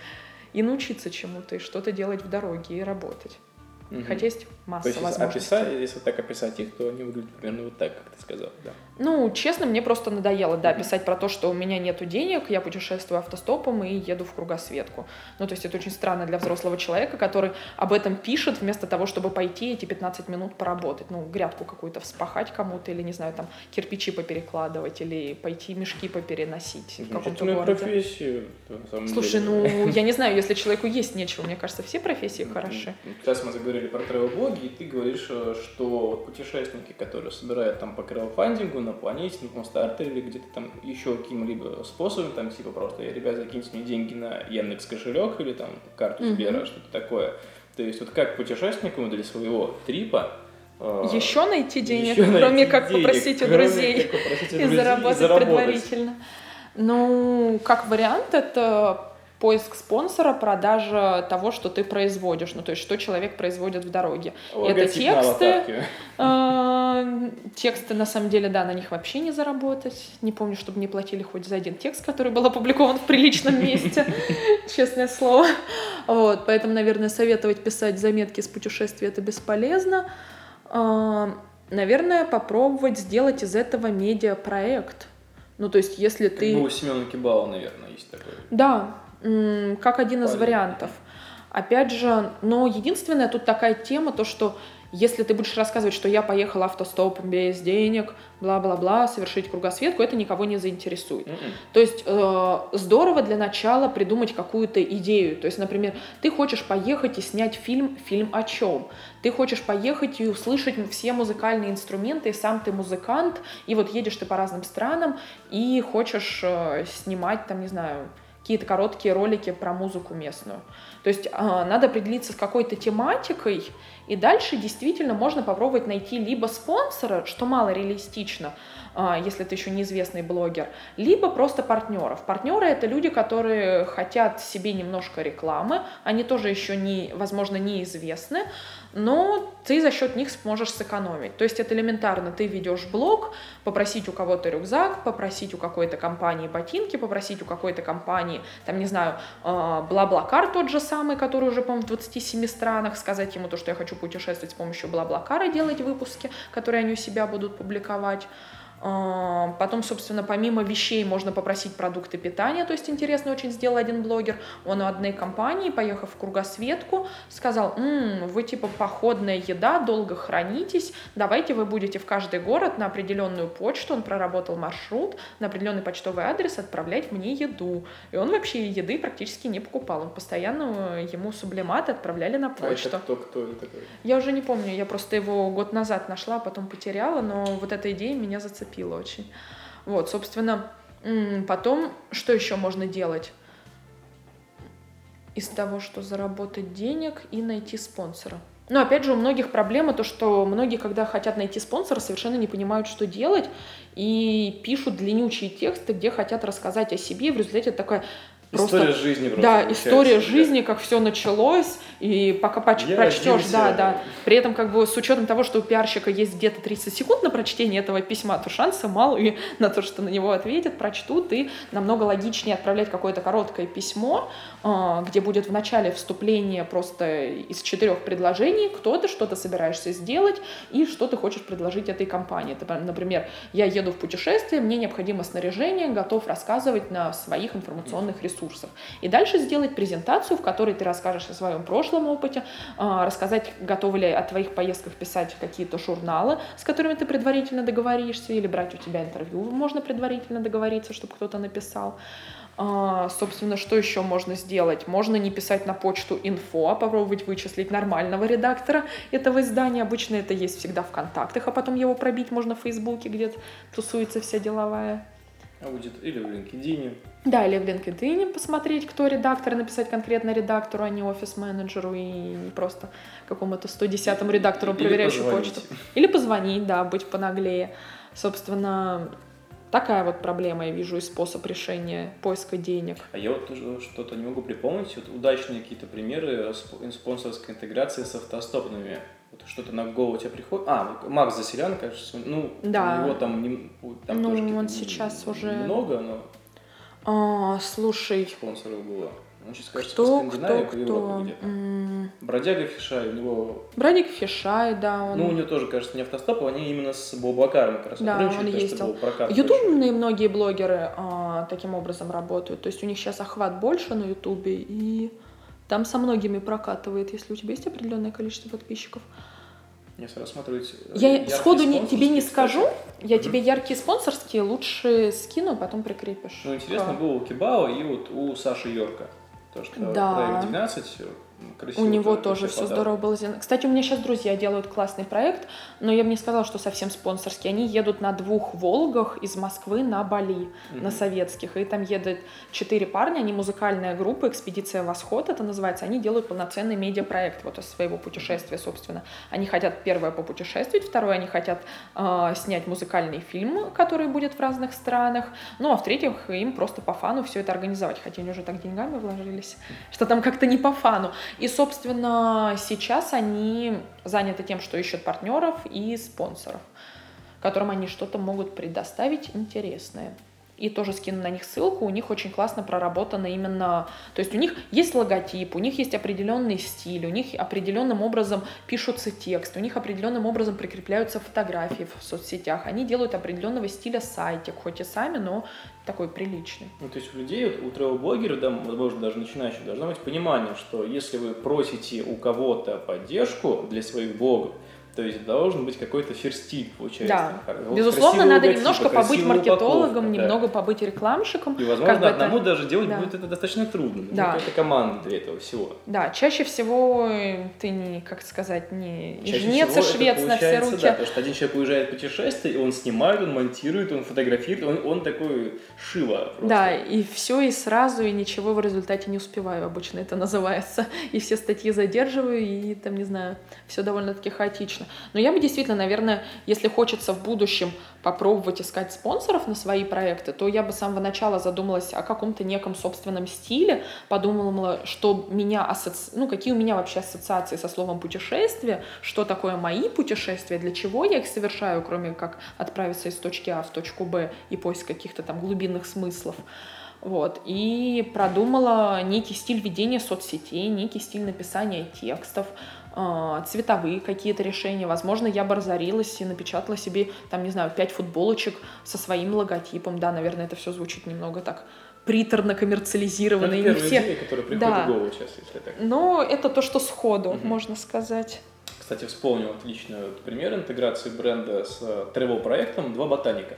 [SPEAKER 3] И научиться чему-то, и что-то делать в дороге, и работать.
[SPEAKER 2] Мгм.
[SPEAKER 3] Хотя есть
[SPEAKER 2] То
[SPEAKER 3] масса
[SPEAKER 2] есть, если
[SPEAKER 3] возможностей.
[SPEAKER 2] описать, если так описать их, то они выглядят примерно вот так, как ты сказал, да.
[SPEAKER 3] Ну, честно, мне просто надоело, да,
[SPEAKER 2] Мгм.
[SPEAKER 3] писать про то, что у меня нету денег, я путешествую автостопом и еду в кругосветку. Ну, то есть это очень странно для взрослого человека, который об этом пишет вместо того, чтобы пойти эти 15 минут поработать. Ну, грядку какую-то вспахать кому-то или, не знаю, там, кирпичи поперекладывать или пойти мешки попереносить в каком-то городе.
[SPEAKER 2] профессию, на самом
[SPEAKER 3] Слушай,
[SPEAKER 2] деле.
[SPEAKER 3] ну, я не знаю, если человеку есть нечего, мне кажется, все профессии хороши.
[SPEAKER 2] Сейчас мы заговорили про тревел-блоги, и ты говоришь, э, что путешественники, которые собирают там по краудфандингу на планете, на Starter или где-то там еще каким-либо способом, там типа просто, ребят, закиньте мне деньги на Яндекс кошелек или там карту. Сбера, что-то такое. То есть вот как путешественнику для своего трипа э,
[SPEAKER 3] Еще найти денег,
[SPEAKER 2] еще найти
[SPEAKER 3] кроме как
[SPEAKER 2] денег,
[SPEAKER 3] попросить у друзей.
[SPEAKER 2] как попросить у
[SPEAKER 3] и
[SPEAKER 2] друзей
[SPEAKER 3] заработать предварительно. Ну, как вариант, это поиск спонсора, продажа того, что ты производишь, ну, то есть, что человек производит в дороге.
[SPEAKER 2] Логотип
[SPEAKER 3] это тексты. А, Тексты, на самом деле, да, на них вообще не заработать. Не помню, чтобы мне платили хоть за один текст, который был опубликован в приличном месте, честное слово. Вот, поэтому, наверное, советовать писать заметки с путешествия это бесполезно. А, Наверное, попробовать сделать из этого медиапроект. Ну, то есть, если ты...
[SPEAKER 2] бы у Семена Кибала, наверное, есть такой.
[SPEAKER 3] Да, как один из вариантов. Опять же, но единственная тут такая тема, то что если ты будешь рассказывать, что я поехала автостопом без денег, бла-бла-бла, совершить кругосветку, это никого не заинтересует.
[SPEAKER 2] Мгм.
[SPEAKER 3] То есть э, здорово для начала придумать какую-то идею. То есть, например, ты хочешь поехать и снять фильм, фильм о чем? Ты хочешь поехать и услышать все музыкальные инструменты, и сам ты музыкант, и вот едешь ты по разным странам и хочешь э, снимать там, не знаю, какие-то короткие ролики про музыку местную. То есть а, надо определиться с какой-то тематикой, и дальше действительно можно попробовать найти либо спонсора, что мало реалистично, а, если ты еще неизвестный блогер, либо просто партнеров. Партнеры это люди, которые хотят себе немножко рекламы, они тоже еще не, возможно, неизвестны, но ты за счет них сможешь сэкономить. То есть это элементарно, ты ведешь блог, попросить у кого-то рюкзак, попросить у какой-то компании ботинки, попросить у какой-то компании, там, не знаю, э, Бла-Блакар тот же самый, который уже, по-моему, в 27 странах, сказать ему то, что я хочу путешествовать с помощью Бла-Блакара, делать выпуски, которые они у себя будут публиковать. А, потом, собственно, помимо вещей можно попросить продукты питания, то есть интересно очень сделал один блогер. Он у одной компании, поехав в кругосветку, сказал, «М, вы типа походная еда, долго хранитесь, давайте вы будете в каждый город на определенную почту, он проработал маршрут, на определенный почтовый адрес отправлять мне еду. И он вообще еды практически не покупал, он постоянно ему сублиматы отправляли на почту.
[SPEAKER 2] А это кто, кто это такой?
[SPEAKER 3] Я уже не помню, я просто его год назад нашла, а потом потеряла, но вот эта идея меня зацепила зацепило очень. Вот, собственно, потом что еще можно делать? Из того, что заработать денег и найти спонсора. Но опять же, у многих проблема то, что многие, когда хотят найти спонсора, совершенно не понимают, что делать, и пишут длиннючие тексты, где хотят рассказать о себе, и в результате такая
[SPEAKER 2] Просто, история жизни просто
[SPEAKER 3] Да, история жизни, как все началось, и пока поч- прочтешь, да, да. При этом, как бы, с учетом того, что у пиарщика есть где-то 30 секунд на прочтение этого письма, то шансы мало и на то, что на него ответят, прочтут, и намного логичнее отправлять какое-то короткое письмо, а, где будет в начале вступление просто из четырех предложений, кто ты, что ты собираешься сделать, и что ты хочешь предложить этой компании. Например, я еду в путешествие, мне необходимо снаряжение, готов рассказывать на своих информационных ресурсах ресурсов. И дальше сделать презентацию, в которой ты расскажешь о своем прошлом опыте, а, рассказать, готовы ли о твоих поездках писать какие-то журналы, с которыми ты предварительно договоришься, или брать у тебя интервью, можно предварительно договориться, чтобы кто-то написал. А, собственно, что еще можно сделать? Можно не писать на почту инфо, а попробовать вычислить нормального редактора этого издания. Обычно это есть всегда в контактах, а потом его пробить можно в Фейсбуке, где тусуется вся деловая.
[SPEAKER 2] Аудит или в LinkedIn.
[SPEAKER 3] Да, или в LinkedIn посмотреть, кто редактор, написать конкретно редактору, а не офис-менеджеру и не просто какому-то 110-му редактору, или проверяющему почту. Или позвонить, да, быть понаглее. Собственно, такая вот проблема, я вижу, и способ решения поиска денег.
[SPEAKER 2] А я вот что-то не могу припомнить, вот удачные какие-то примеры спонсорской интеграции с автостопными вот что-то на голову тебе приходит. А, Макс Заселян, кажется, ну, да. у него там, не, там
[SPEAKER 3] ну,
[SPEAKER 2] тоже
[SPEAKER 3] он сейчас
[SPEAKER 2] не,
[SPEAKER 3] уже...
[SPEAKER 2] много, но...
[SPEAKER 3] А, слушай...
[SPEAKER 2] Спонсоров было. Он сейчас, кажется, кто, по Скандинавии, кто, по Европе где-то. М- Бродяга Фишай, у него...
[SPEAKER 3] Бродяга Фишай, да. Он...
[SPEAKER 2] Ну, у него тоже, кажется, не автостоп, они именно с Блаблакаром как раз
[SPEAKER 3] Да, он кажется, ездил. Ютубные многие блогеры а, таким образом работают. То есть у них сейчас охват больше на Ютубе, и там со многими прокатывает, если у тебя есть определенное количество подписчиков.
[SPEAKER 2] Я сразу смотрю.
[SPEAKER 3] Я сходу не, тебе не скажу. Я mm тебе яркие спонсорские лучше скину, потом прикрепишь.
[SPEAKER 2] Ну, интересно было у Кибао и вот у Саши Йорка. То, что да. проект 12
[SPEAKER 3] красиво. У него тоже все здорово было сделано. Кстати, у меня сейчас друзья делают классный проект, но я бы не сказала, что совсем спонсорский. Они едут на двух «Волгах» из Москвы на Бали, mm-hmm. на советских. И там едут четыре парня, они музыкальная группа, «Экспедиция Восход» это называется. Они делают полноценный медиапроект вот из своего путешествия, собственно. Они хотят, первое, попутешествовать, второе, они хотят э, снять музыкальный фильм, который будет в разных странах. Ну, а в-третьих, им просто по фану все это организовать, хотя они уже так деньгами вложились, что там как-то не по фану. И, собственно, сейчас они заняты тем, что ищут партнеров и спонсоров, которым они что-то могут предоставить интересное и тоже скину на них ссылку, у них очень классно проработано именно, то есть у них есть логотип, у них есть определенный стиль, у них определенным образом пишутся тексты, у них определенным образом прикрепляются фотографии в соцсетях, они делают определенного стиля сайтик, хоть и сами, но такой приличный.
[SPEAKER 2] Ну, то есть у людей, у travel-блогеров, да, возможно, даже начинающих, должно быть понимание, что если вы просите у кого-то поддержку для своих блогов, то есть должен быть какой-то ферстиль, получается.
[SPEAKER 3] Да. Вот Безусловно, надо логотипы, немножко побыть маркетологом, да. немного побыть рекламщиком.
[SPEAKER 2] И, возможно, как одному это... даже делать да. будет это достаточно трудно. Да. Это команда для этого всего.
[SPEAKER 3] Да, чаще всего ты не, как сказать, не жнец и швец на все руки.
[SPEAKER 2] Да, потому что один человек уезжает в путешествие, и он снимает, он монтирует, он фотографирует, он, он такой шило просто.
[SPEAKER 3] Да, и все и сразу, и ничего в результате не успеваю, обычно это называется. И все статьи задерживаю, и там, не знаю, все довольно-таки хаотично. Но я бы действительно, наверное, если хочется в будущем попробовать искать спонсоров на свои проекты, то я бы с самого начала задумалась о каком-то неком собственном стиле, подумала, что меня асоци... ну, какие у меня вообще ассоциации со словом путешествие, что такое мои путешествия, для чего я их совершаю, кроме как отправиться из точки А в точку Б и поиск каких-то там глубинных смыслов. Вот. И продумала некий стиль ведения соцсетей, некий стиль написания текстов, цветовые какие-то решения. Возможно, я бы разорилась и напечатала себе, там, не знаю, пять футболочек со своим логотипом. Да, наверное, это все звучит немного так приторно.
[SPEAKER 2] Это
[SPEAKER 3] и
[SPEAKER 2] не
[SPEAKER 3] все...
[SPEAKER 2] идея, которая приходит
[SPEAKER 3] Да.
[SPEAKER 2] в голову сейчас, если так.
[SPEAKER 3] Но это то, что сходу,
[SPEAKER 2] Мгм.
[SPEAKER 3] можно сказать.
[SPEAKER 2] Кстати, вспомнил отличный пример интеграции бренда с travel-проектом «Два ботаника».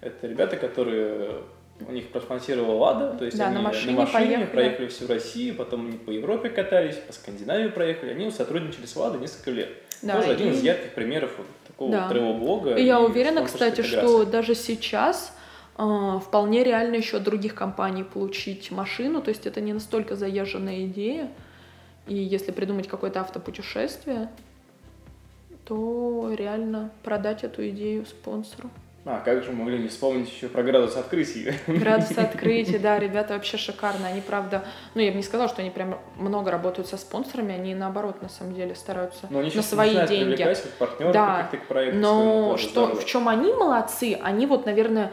[SPEAKER 2] Это ребята, которые у них проспонсировала Лада, то есть
[SPEAKER 3] Да,
[SPEAKER 2] они
[SPEAKER 3] на машине поехали.
[SPEAKER 2] проехали всю Россию, потом они по Европе катались, по Скандинавии проехали, они сотрудничали с Ладой несколько лет.
[SPEAKER 3] Да,
[SPEAKER 2] Тоже один
[SPEAKER 3] и-
[SPEAKER 2] из ярких примеров вот такого
[SPEAKER 3] Да.
[SPEAKER 2] travel-блога.
[SPEAKER 3] И я
[SPEAKER 2] и
[SPEAKER 3] уверена, кстати, что даже сейчас а, вполне реально еще от других компаний получить машину, то есть это не настолько заезженная идея. И если придумать какое-то автопутешествие, то реально продать эту идею спонсору.
[SPEAKER 2] А, как же мы могли не вспомнить еще про градус открытий.
[SPEAKER 3] Градус открытия, да, ребята вообще шикарно. Они, правда, ну, я бы не сказала, что они прям много работают со спонсорами, они наоборот, на самом деле, стараются
[SPEAKER 2] Но они
[SPEAKER 3] на свои деньги.
[SPEAKER 2] как партнеров
[SPEAKER 3] Да,
[SPEAKER 2] проектов.
[SPEAKER 3] Но что,
[SPEAKER 2] здорово.
[SPEAKER 3] в чем они молодцы, они вот, наверное,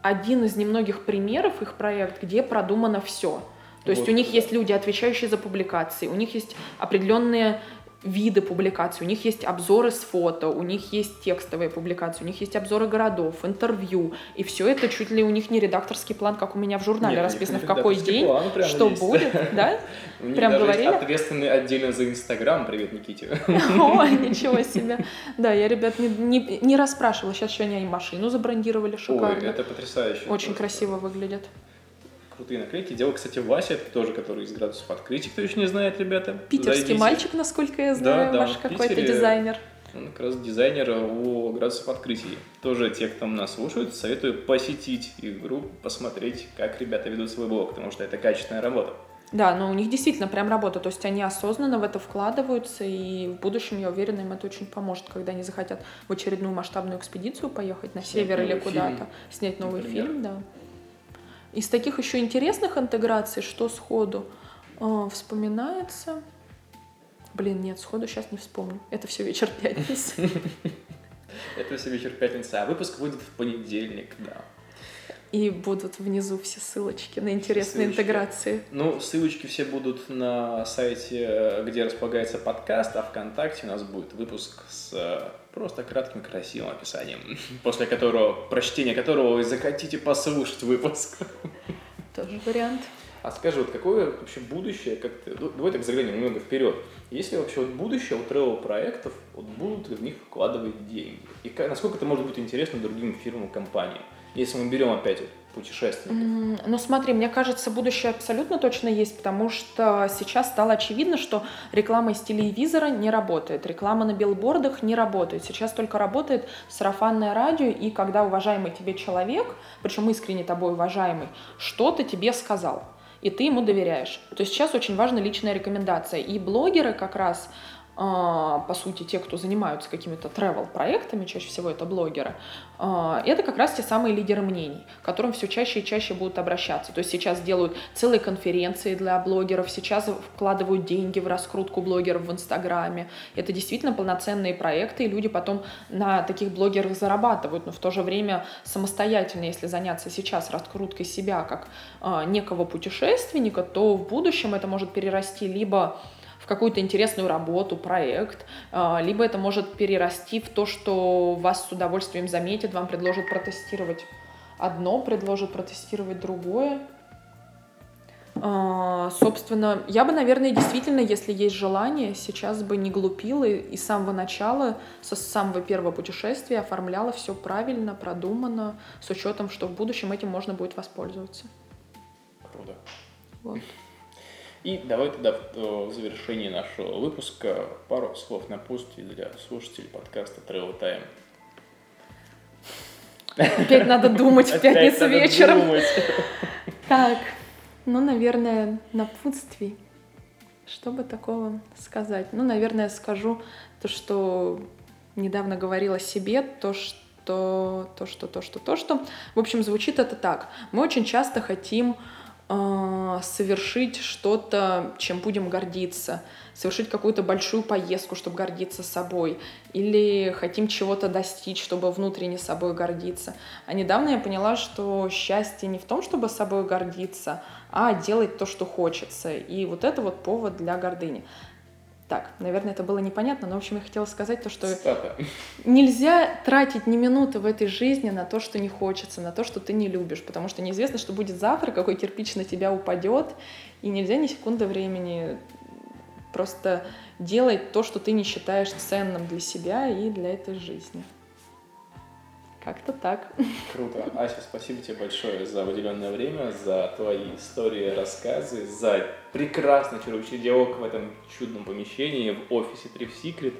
[SPEAKER 3] один из немногих примеров их проект, где продумано все. То есть
[SPEAKER 2] Вот,
[SPEAKER 3] у них есть люди, отвечающие за публикации, у них есть определенные виды публикаций, у них есть обзоры с фото, у них есть текстовые публикации, у них есть обзоры городов, интервью, и все это чуть ли у них не редакторский план, как у меня в журнале
[SPEAKER 2] Нет,
[SPEAKER 3] расписано, в какой день,
[SPEAKER 2] план
[SPEAKER 3] что
[SPEAKER 2] есть.
[SPEAKER 3] будет, да? Прям говорили?
[SPEAKER 2] ответственный отдельно за Инстаграм. Привет, Никите.
[SPEAKER 3] Ой, ничего себе. Да, я ребят не, не, не расспрашивала. Сейчас еще они и машину забрендировали
[SPEAKER 2] Ой,
[SPEAKER 3] шикарно.
[SPEAKER 2] это потрясающе.
[SPEAKER 3] Очень красиво выглядит.
[SPEAKER 2] Крутые наклейки. Дело, кстати, Вася, это тоже, который из градусов открытий, кто еще не знает, ребята.
[SPEAKER 3] Питерский
[SPEAKER 2] Зайдите.
[SPEAKER 3] мальчик, насколько я знаю,
[SPEAKER 2] да,
[SPEAKER 3] ваш
[SPEAKER 2] в
[SPEAKER 3] какой-то дизайнер.
[SPEAKER 2] Он как раз дизайнер у градусов открытий. Тоже те, кто нас слушает, советую посетить их группу, посмотреть, как ребята ведут свой блог, потому что это качественная работа.
[SPEAKER 3] Да, но у них действительно прям работа, то есть они осознанно в это вкладываются, и в будущем, я уверена, им это очень поможет, когда они захотят в очередную масштабную экспедицию поехать на
[SPEAKER 2] Снять
[SPEAKER 3] север или куда-то, снять новый
[SPEAKER 2] например.
[SPEAKER 3] фильм, да. Из таких еще интересных интеграций, что сходу э, вспоминается... Блин, нет, сходу сейчас не вспомню. Это все вечер пятницы.
[SPEAKER 2] Это все вечер пятницы, а выпуск выйдет в понедельник, да.
[SPEAKER 3] И будут внизу все ссылочки на интересные
[SPEAKER 2] Ссылочки.
[SPEAKER 3] интеграции.
[SPEAKER 2] Ну, ссылочки все будут на сайте, э, где располагается подкаст, а ВКонтакте у нас будет выпуск с э, просто кратким красивым описанием, после которого, прочтения которого вы захотите послушать выпуск.
[SPEAKER 3] Тоже вариант.
[SPEAKER 2] А скажи, вот какое вообще будущее, как ты, ну, давай так заглянем немного вперед. Есть ли вообще вот будущее у travel проектов, вот будут ли в них вкладывать деньги? И ка- насколько это может быть интересно другим фирмам, компаниям? Если мы берем опять вот путешественников.
[SPEAKER 3] Ну смотри, мне кажется, будущее абсолютно точно есть, потому что сейчас стало очевидно, что реклама из телевизора не работает, реклама на билбордах не работает. Сейчас только работает сарафанное радио, и когда уважаемый тебе человек, причем искренне тобой уважаемый, что-то тебе сказал, и ты ему доверяешь. То есть сейчас очень важна личная рекомендация. И блогеры как раз по сути, те, кто занимаются какими-то travel проектами чаще всего это блогеры, а, это как раз те самые лидеры мнений, к которым все чаще и чаще будут обращаться. То есть сейчас делают целые конференции для блогеров, сейчас вкладывают деньги в раскрутку блогеров в Инстаграме. Это действительно полноценные проекты, и люди потом на таких блогерах зарабатывают, но в то же время самостоятельно, если заняться сейчас раскруткой себя как а, некого путешественника, то в будущем это может перерасти либо какую-то интересную работу, проект, а, либо это может перерасти в то, что вас с удовольствием заметят, вам предложат протестировать одно, предложат протестировать другое. А, Собственно, я бы, наверное, действительно, если есть желание, сейчас бы не глупила и и с самого начала, со самого первого путешествия оформляла все правильно, продуманно, с учетом, что в будущем этим можно будет воспользоваться.
[SPEAKER 2] Круто.
[SPEAKER 3] Вот.
[SPEAKER 2] И давай тогда в завершении нашего выпуска пару слов напутствий для слушателей подкаста Travel Time.
[SPEAKER 3] Опять надо думать в пятницу вечером. Так, ну, наверное, напутствий. Что бы такого сказать? Ну, наверное, скажу то, что недавно говорила себе то, что то, что, то, что, то, что. В общем, звучит это так. Мы очень часто хотим э, совершить что-то, чем будем гордиться, совершить какую-то большую поездку, чтобы гордиться собой, или хотим чего-то достичь, чтобы внутренне собой гордиться. А недавно я поняла, что счастье не в том, чтобы собой гордиться, а делать то, что хочется. И вот это вот повод для гордыни. Так, наверное, это было непонятно, но, в общем, я хотела сказать то, что
[SPEAKER 2] Цитата.
[SPEAKER 3] нельзя тратить ни минуты в этой жизни на то, что не хочется, на то, что ты не любишь, потому что неизвестно, что будет завтра, какой кирпич на тебя упадет, и нельзя ни секунды времени просто делать то, что ты не считаешь ценным для себя и для этой жизни. Как-то так.
[SPEAKER 2] Круто. Ася, спасибо тебе большое за выделенное время, за твои истории, рассказы, за прекрасный чарующий диалог в этом чудном помещении в офисе Trip Secret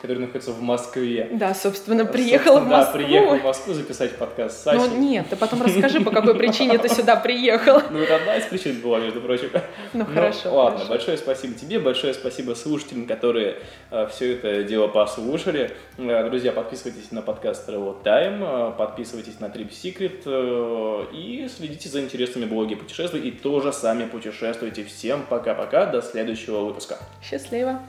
[SPEAKER 2] который находится в Москве.
[SPEAKER 3] Да, собственно, приехала в
[SPEAKER 2] Собственно,
[SPEAKER 3] Москву.
[SPEAKER 2] Да, приехал в Москву записать подкаст с Асей.
[SPEAKER 3] Ну нет, ты потом расскажи, по какой причине ты сюда приехал.
[SPEAKER 2] Ну, это одна из причин была, между прочим.
[SPEAKER 3] Ну хорошо.
[SPEAKER 2] ладно, большое спасибо тебе, большое спасибо слушателям, которые все это дело послушали. Э, друзья, подписывайтесь на подкаст Travel Time, э, подписывайтесь на Trip Secret э, и следите за интересными блоги путешествий и тоже сами путешествуйте. Всем пока-пока, до следующего выпуска.
[SPEAKER 3] Счастливо.